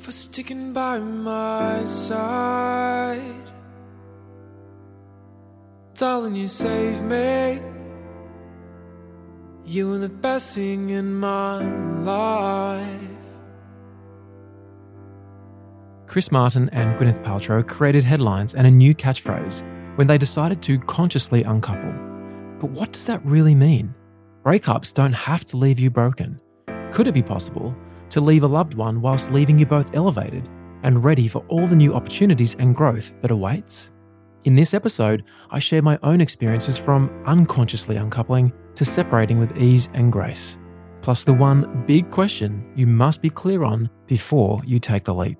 for sticking by my side. Darling, you saved me. You were the best thing in my life. Chris Martin and Gwyneth Paltrow created headlines and a new catchphrase when they decided to consciously uncouple. But what does that really mean? Breakups don't have to leave you broken. Could it be possible to leave a loved one whilst leaving you both elevated and ready for all the new opportunities and growth that awaits? In this episode, I share my own experiences from unconsciously uncoupling to separating with ease and grace, plus the one big question you must be clear on before you take the leap.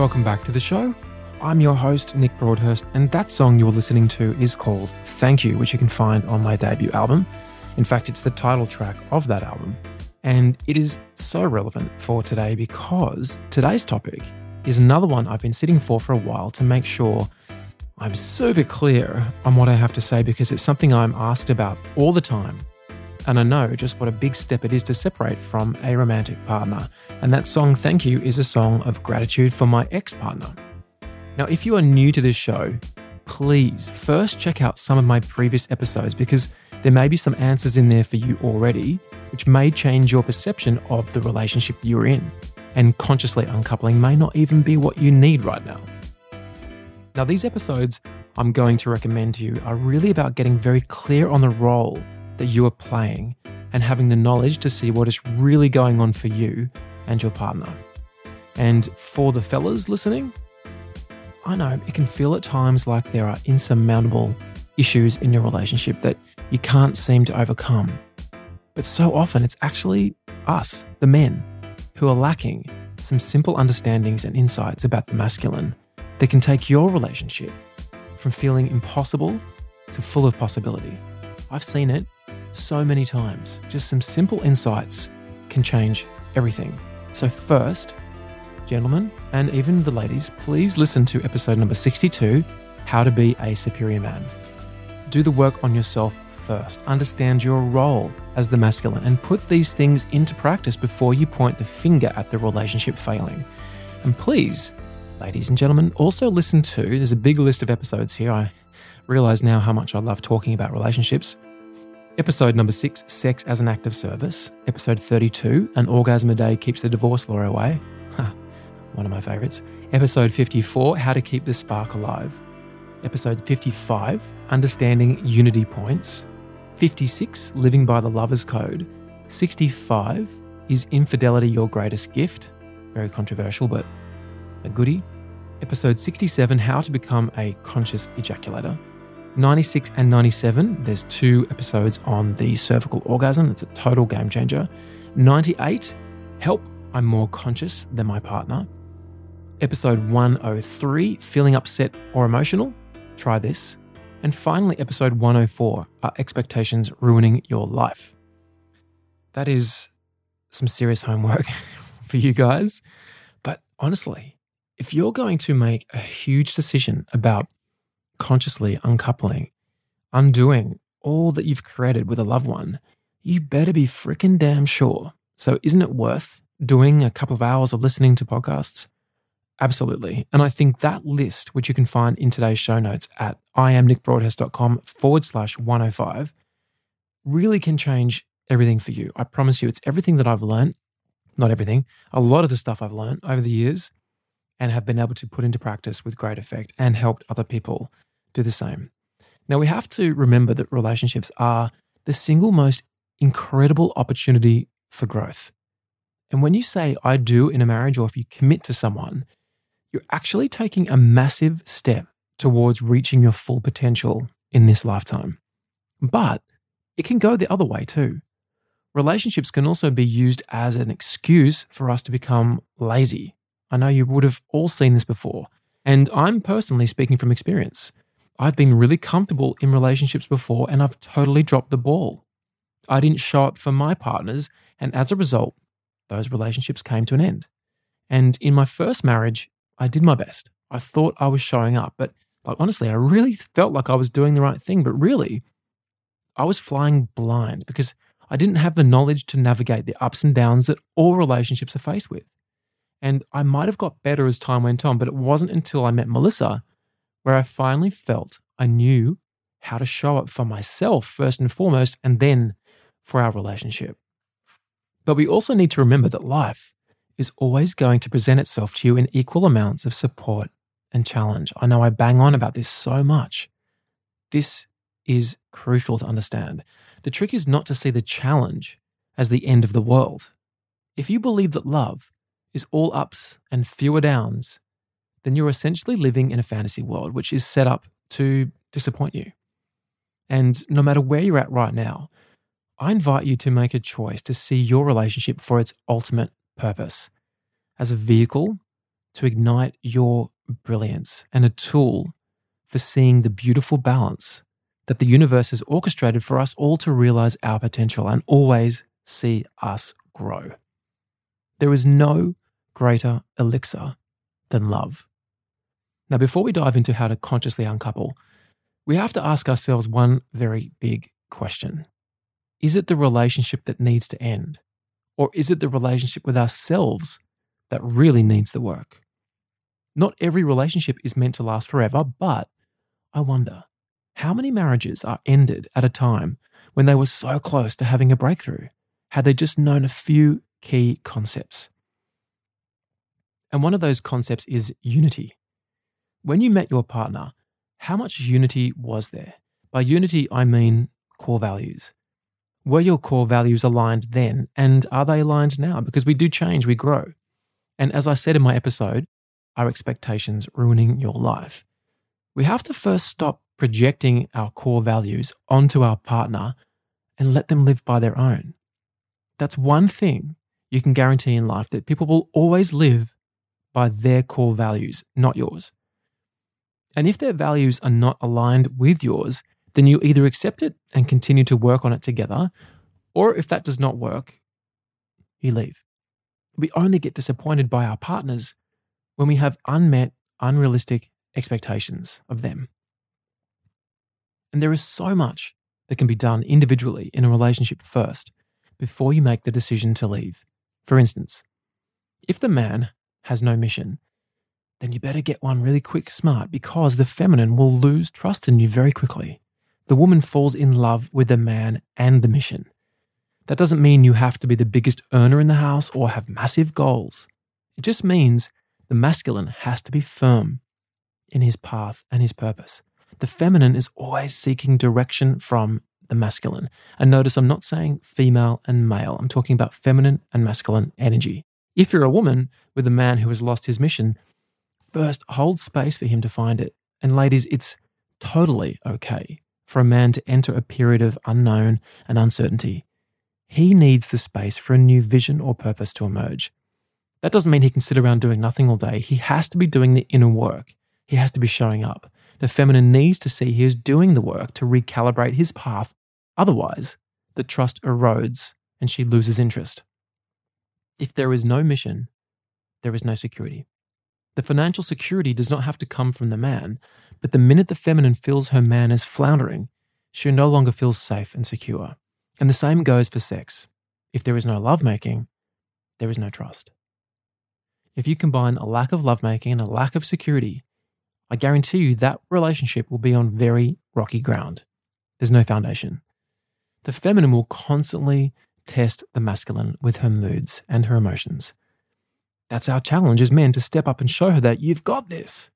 Welcome back to the show. I'm your host, Nick Broadhurst, and that song you're listening to is called Thank You, which you can find on my debut album. In fact, it's the title track of that album. And it is so relevant for today because today's topic is another one I've been sitting for for a while to make sure I'm super clear on what I have to say because it's something I'm asked about all the time. And I know just what a big step it is to separate from a romantic partner. And that song, Thank You, is a song of gratitude for my ex partner. Now, if you are new to this show, please first check out some of my previous episodes because there may be some answers in there for you already, which may change your perception of the relationship you're in. And consciously uncoupling may not even be what you need right now. Now, these episodes I'm going to recommend to you are really about getting very clear on the role that you are playing and having the knowledge to see what is really going on for you and your partner. And for the fellas listening, I know it can feel at times like there are insurmountable issues in your relationship that you can't seem to overcome. But so often it's actually us, the men, who are lacking some simple understandings and insights about the masculine that can take your relationship from feeling impossible to full of possibility. I've seen it so many times. Just some simple insights can change everything. So, first, gentlemen, and even the ladies, please listen to episode number 62 How to Be a Superior Man. Do the work on yourself first. Understand your role as the masculine and put these things into practice before you point the finger at the relationship failing. And please, ladies and gentlemen, also listen to there's a big list of episodes here. I realize now how much I love talking about relationships. Episode number six, Sex as an Act of Service. Episode 32, An Orgasm a Day Keeps the Divorce Lawyer Away. One of my favorites. Episode 54, How to Keep the Spark Alive. Episode 55, Understanding Unity Points. 56, Living by the Lover's Code. 65, Is Infidelity Your Greatest Gift? Very controversial, but a goodie. Episode 67, How to Become a Conscious Ejaculator. 96 and 97, there's two episodes on the cervical orgasm. It's a total game changer. 98, Help, I'm more conscious than my partner. Episode 103, Feeling upset or emotional. Try this. And finally, episode 104, Are Expectations Ruining Your Life? That is some serious homework for you guys. But honestly, if you're going to make a huge decision about consciously uncoupling, undoing all that you've created with a loved one, you better be freaking damn sure. So, isn't it worth doing a couple of hours of listening to podcasts? Absolutely. And I think that list, which you can find in today's show notes at iamnickbroadhurst.com forward slash 105, really can change everything for you. I promise you, it's everything that I've learned, not everything, a lot of the stuff I've learned over the years and have been able to put into practice with great effect and helped other people do the same. Now, we have to remember that relationships are the single most incredible opportunity for growth. And when you say I do in a marriage or if you commit to someone, you're actually taking a massive step towards reaching your full potential in this lifetime. But it can go the other way too. relationships can also be used as an excuse for us to become lazy. I know you would have all seen this before. And I'm personally speaking from experience. I've been really comfortable in relationships before and I've totally dropped the ball. I didn't show up for my partners, and as a result, those relationships came to an end. And in my first marriage, I did my best. I thought I was showing up, but like honestly, I really felt like I was doing the right thing, but really, I was flying blind because I didn't have the knowledge to navigate the ups and downs that all relationships are faced with. And I might have got better as time went on, but it wasn't until I met Melissa where I finally felt I knew how to show up for myself first and foremost, and then for our relationship. But we also need to remember that life is always going to present itself to you in equal amounts of support and challenge. I know I bang on about this so much. This is crucial to understand. The trick is not to see the challenge as the end of the world. If you believe that love is all ups and fewer downs, then you're essentially living in a fantasy world which is set up to disappoint you. And no matter where you're at right now, I invite you to make a choice to see your relationship for its ultimate purpose as a vehicle to ignite your brilliance and a tool for seeing the beautiful balance that the universe has orchestrated for us all to realize our potential and always see us grow. There is no greater elixir than love. Now, before we dive into how to consciously uncouple, we have to ask ourselves one very big question Is it the relationship that needs to end? Or is it the relationship with ourselves that really needs the work? Not every relationship is meant to last forever, but I wonder how many marriages are ended at a time when they were so close to having a breakthrough had they just known a few key concepts? And one of those concepts is unity. When you met your partner, how much unity was there? By unity, I mean core values. Were your core values aligned then, and are they aligned now? Because we do change, we grow. And as I said in my episode, are expectations ruining your life? We have to first stop projecting our core values onto our partner and let them live by their own. That's one thing you can guarantee in life that people will always live by their core values, not yours. And if their values are not aligned with yours, then you either accept it and continue to work on it together, or if that does not work, you leave. We only get disappointed by our partners when we have unmet, unrealistic expectations of them. And there is so much that can be done individually in a relationship first before you make the decision to leave. For instance, if the man has no mission, then you better get one really quick smart because the feminine will lose trust in you very quickly. The woman falls in love with the man and the mission. That doesn't mean you have to be the biggest earner in the house or have massive goals. It just means the masculine has to be firm in his path and his purpose. The feminine is always seeking direction from the masculine. And notice I'm not saying female and male, I'm talking about feminine and masculine energy. If you're a woman with a man who has lost his mission, first hold space for him to find it. And ladies, it's totally okay for a man to enter a period of unknown and uncertainty. He needs the space for a new vision or purpose to emerge. That doesn't mean he can sit around doing nothing all day. He has to be doing the inner work. He has to be showing up. The feminine needs to see he is doing the work to recalibrate his path. Otherwise, the trust erodes and she loses interest. If there is no mission, there is no security. The financial security does not have to come from the man, but the minute the feminine feels her man is floundering, she no longer feels safe and secure. And the same goes for sex. If there is no lovemaking, there is no trust. If you combine a lack of lovemaking and a lack of security, I guarantee you that relationship will be on very rocky ground. There's no foundation. The feminine will constantly test the masculine with her moods and her emotions. That's our challenge as men to step up and show her that you've got this.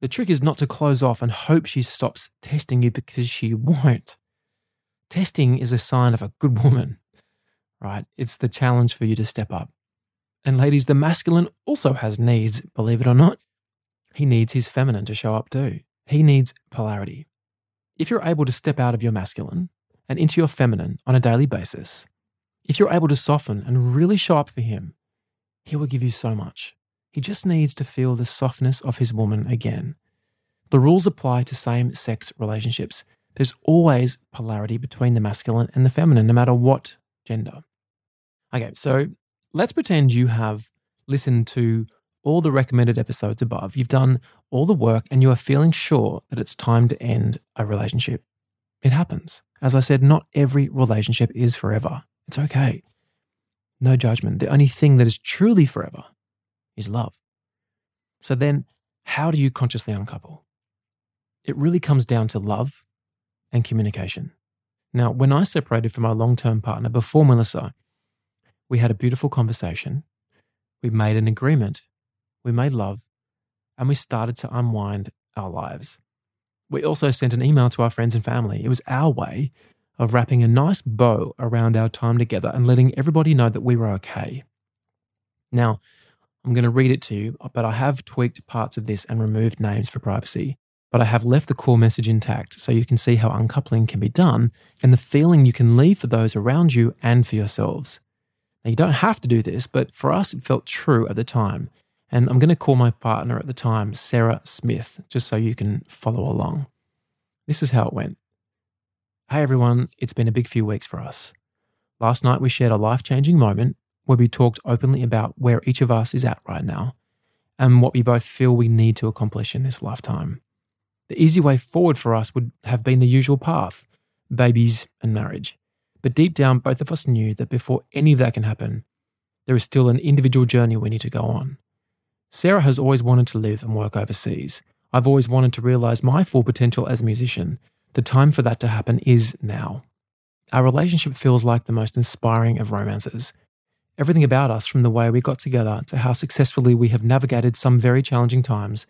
The trick is not to close off and hope she stops testing you because she won't. Testing is a sign of a good woman, right? It's the challenge for you to step up. And ladies, the masculine also has needs, believe it or not. He needs his feminine to show up too. He needs polarity. If you're able to step out of your masculine and into your feminine on a daily basis, If you're able to soften and really show up for him, he will give you so much. He just needs to feel the softness of his woman again. The rules apply to same sex relationships. There's always polarity between the masculine and the feminine, no matter what gender. Okay, so let's pretend you have listened to all the recommended episodes above. You've done all the work and you are feeling sure that it's time to end a relationship. It happens. As I said, not every relationship is forever. It's okay. No judgment. The only thing that is truly forever is love. So then, how do you consciously uncouple? It really comes down to love and communication. Now, when I separated from my long term partner before Melissa, we had a beautiful conversation. We made an agreement. We made love and we started to unwind our lives. We also sent an email to our friends and family. It was our way of wrapping a nice bow around our time together and letting everybody know that we were okay. Now, I'm going to read it to you, but I have tweaked parts of this and removed names for privacy. But I have left the core message intact so you can see how uncoupling can be done and the feeling you can leave for those around you and for yourselves. Now, you don't have to do this, but for us, it felt true at the time. And I'm going to call my partner at the time Sarah Smith, just so you can follow along. This is how it went. Hey everyone, it's been a big few weeks for us. Last night we shared a life changing moment where we talked openly about where each of us is at right now and what we both feel we need to accomplish in this lifetime. The easy way forward for us would have been the usual path babies and marriage. But deep down, both of us knew that before any of that can happen, there is still an individual journey we need to go on. Sarah has always wanted to live and work overseas. I've always wanted to realize my full potential as a musician the time for that to happen is now. Our relationship feels like the most inspiring of romances. Everything about us, from the way we got together to how successfully we have navigated some very challenging times,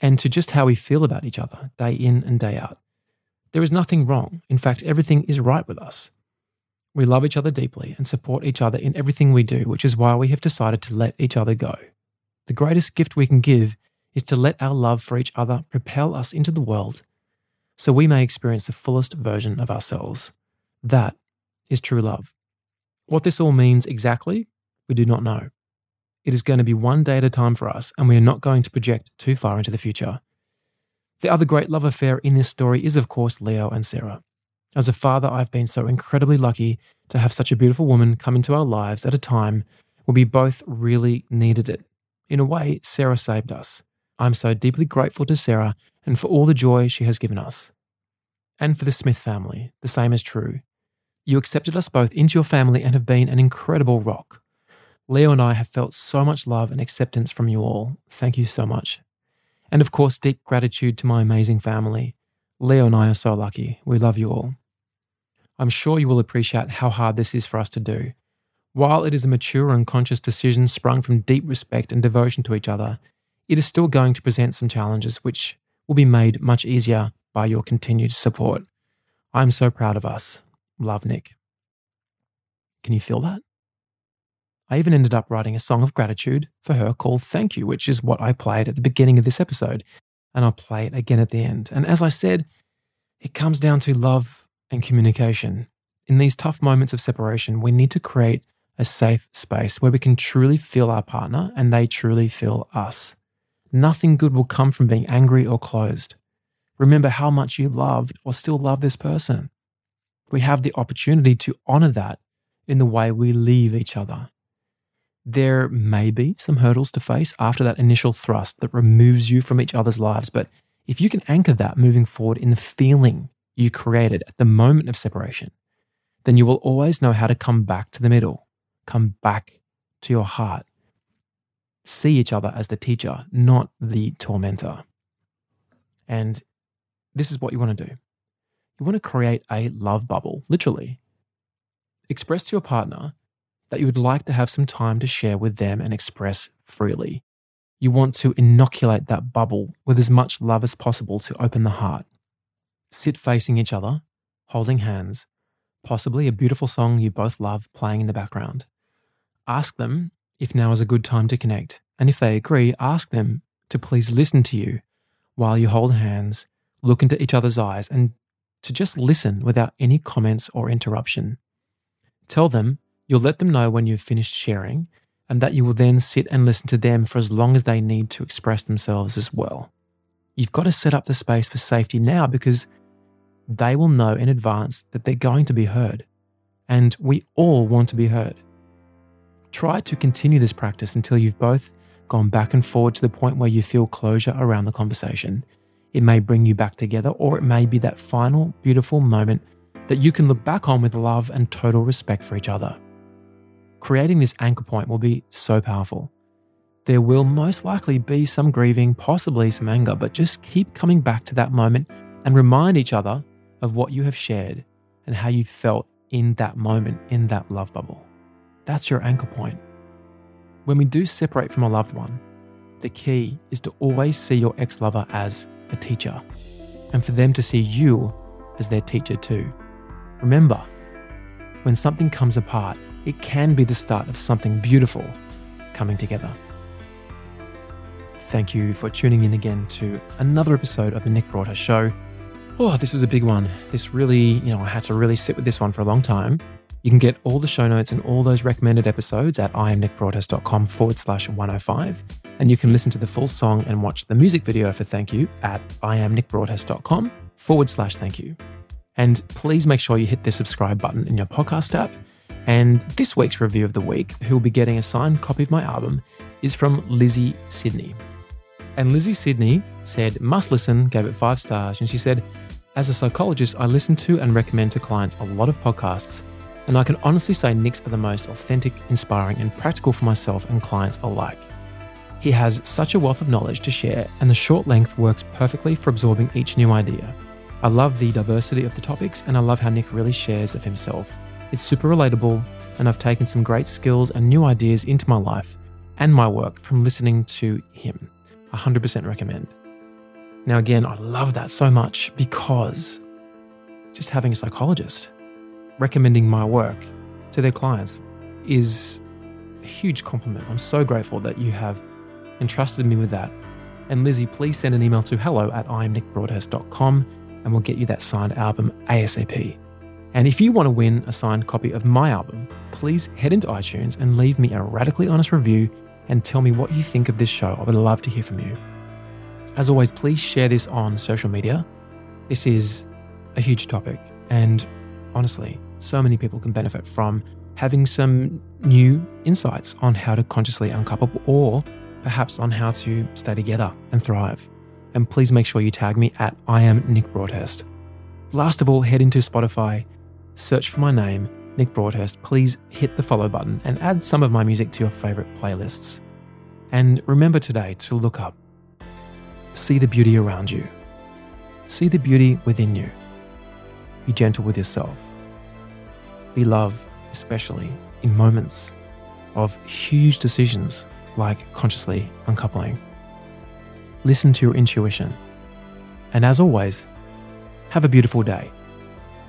and to just how we feel about each other day in and day out. There is nothing wrong. In fact, everything is right with us. We love each other deeply and support each other in everything we do, which is why we have decided to let each other go. The greatest gift we can give is to let our love for each other propel us into the world so we may experience the fullest version of ourselves. That is true love. What this all means exactly, we do not know. It is going to be one day at a time for us, and we are not going to project too far into the future. The other great love affair in this story is, of course, Leo and Sarah. As a father, I've been so incredibly lucky to have such a beautiful woman come into our lives at a time when we both really needed it. In a way, Sarah saved us. I'm so deeply grateful to Sarah and for all the joy she has given us. And for the Smith family, the same is true. You accepted us both into your family and have been an incredible rock. Leo and I have felt so much love and acceptance from you all. Thank you so much. And of course, deep gratitude to my amazing family. Leo and I are so lucky. We love you all. I'm sure you will appreciate how hard this is for us to do. While it is a mature and conscious decision sprung from deep respect and devotion to each other, it is still going to present some challenges which will be made much easier by your continued support. I'm so proud of us. Love, Nick. Can you feel that? I even ended up writing a song of gratitude for her called Thank You, which is what I played at the beginning of this episode. And I'll play it again at the end. And as I said, it comes down to love and communication. In these tough moments of separation, we need to create a safe space where we can truly feel our partner and they truly feel us. Nothing good will come from being angry or closed. Remember how much you loved or still love this person. We have the opportunity to honor that in the way we leave each other. There may be some hurdles to face after that initial thrust that removes you from each other's lives, but if you can anchor that moving forward in the feeling you created at the moment of separation, then you will always know how to come back to the middle, come back to your heart, see each other as the teacher, not the tormentor. And this is what you want to do you want to create a love bubble, literally. Express to your partner that you would like to have some time to share with them and express freely. You want to inoculate that bubble with as much love as possible to open the heart. Sit facing each other, holding hands, possibly a beautiful song you both love playing in the background. Ask them if now is a good time to connect. And if they agree, ask them to please listen to you while you hold hands, look into each other's eyes, and to just listen without any comments or interruption. Tell them You'll let them know when you've finished sharing, and that you will then sit and listen to them for as long as they need to express themselves as well. You've got to set up the space for safety now because they will know in advance that they're going to be heard. And we all want to be heard. Try to continue this practice until you've both gone back and forward to the point where you feel closure around the conversation. It may bring you back together, or it may be that final, beautiful moment that you can look back on with love and total respect for each other. Creating this anchor point will be so powerful. There will most likely be some grieving, possibly some anger, but just keep coming back to that moment and remind each other of what you have shared and how you felt in that moment, in that love bubble. That's your anchor point. When we do separate from a loved one, the key is to always see your ex lover as a teacher and for them to see you as their teacher too. Remember, when something comes apart, it can be the start of something beautiful coming together. Thank you for tuning in again to another episode of the Nick Broadhurst Show. Oh, this was a big one. This really, you know, I had to really sit with this one for a long time. You can get all the show notes and all those recommended episodes at iamnickbroadhurst.com forward slash 105. And you can listen to the full song and watch the music video for Thank You at iamnickbroadhurst.com forward slash thank you. And please make sure you hit the subscribe button in your podcast app. And this week's review of the week, who will be getting a signed copy of my album, is from Lizzie Sydney. And Lizzie Sydney said, must listen, gave it five stars. And she said, as a psychologist, I listen to and recommend to clients a lot of podcasts and I can honestly say Nick's are the most authentic, inspiring, and practical for myself and clients alike. He has such a wealth of knowledge to share, and the short length works perfectly for absorbing each new idea. I love the diversity of the topics, and I love how Nick really shares of himself. It's super relatable, and I've taken some great skills and new ideas into my life and my work from listening to him. 100% recommend. Now, again, I love that so much because just having a psychologist recommending my work to their clients is a huge compliment. I'm so grateful that you have entrusted me with that. And Lizzie, please send an email to hello at iamnickbroadhurst.com and we'll get you that signed album ASAP. And if you want to win a signed copy of my album, please head into iTunes and leave me a radically honest review and tell me what you think of this show. I would love to hear from you. As always, please share this on social media. This is a huge topic, and honestly, so many people can benefit from having some new insights on how to consciously uncouple or perhaps on how to stay together and thrive. And please make sure you tag me at I am Nick Broadhurst. Last of all, head into Spotify, search for my name, Nick Broadhurst. Please hit the follow button and add some of my music to your favorite playlists. And remember today to look up. See the beauty around you. See the beauty within you. Be gentle with yourself we love, especially in moments of huge decisions like consciously uncoupling. Listen to your intuition. And as always, have a beautiful day.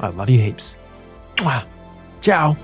I love you heaps. Ciao.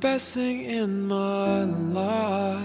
Best thing in my life.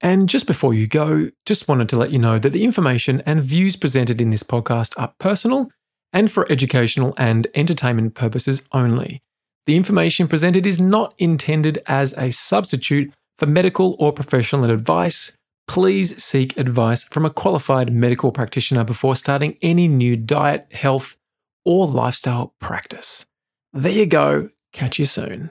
And just before you go, just wanted to let you know that the information and views presented in this podcast are personal and for educational and entertainment purposes only. The information presented is not intended as a substitute for medical or professional advice please seek advice from a qualified medical practitioner before starting any new diet, health, or lifestyle practice. There you go. Catch you soon.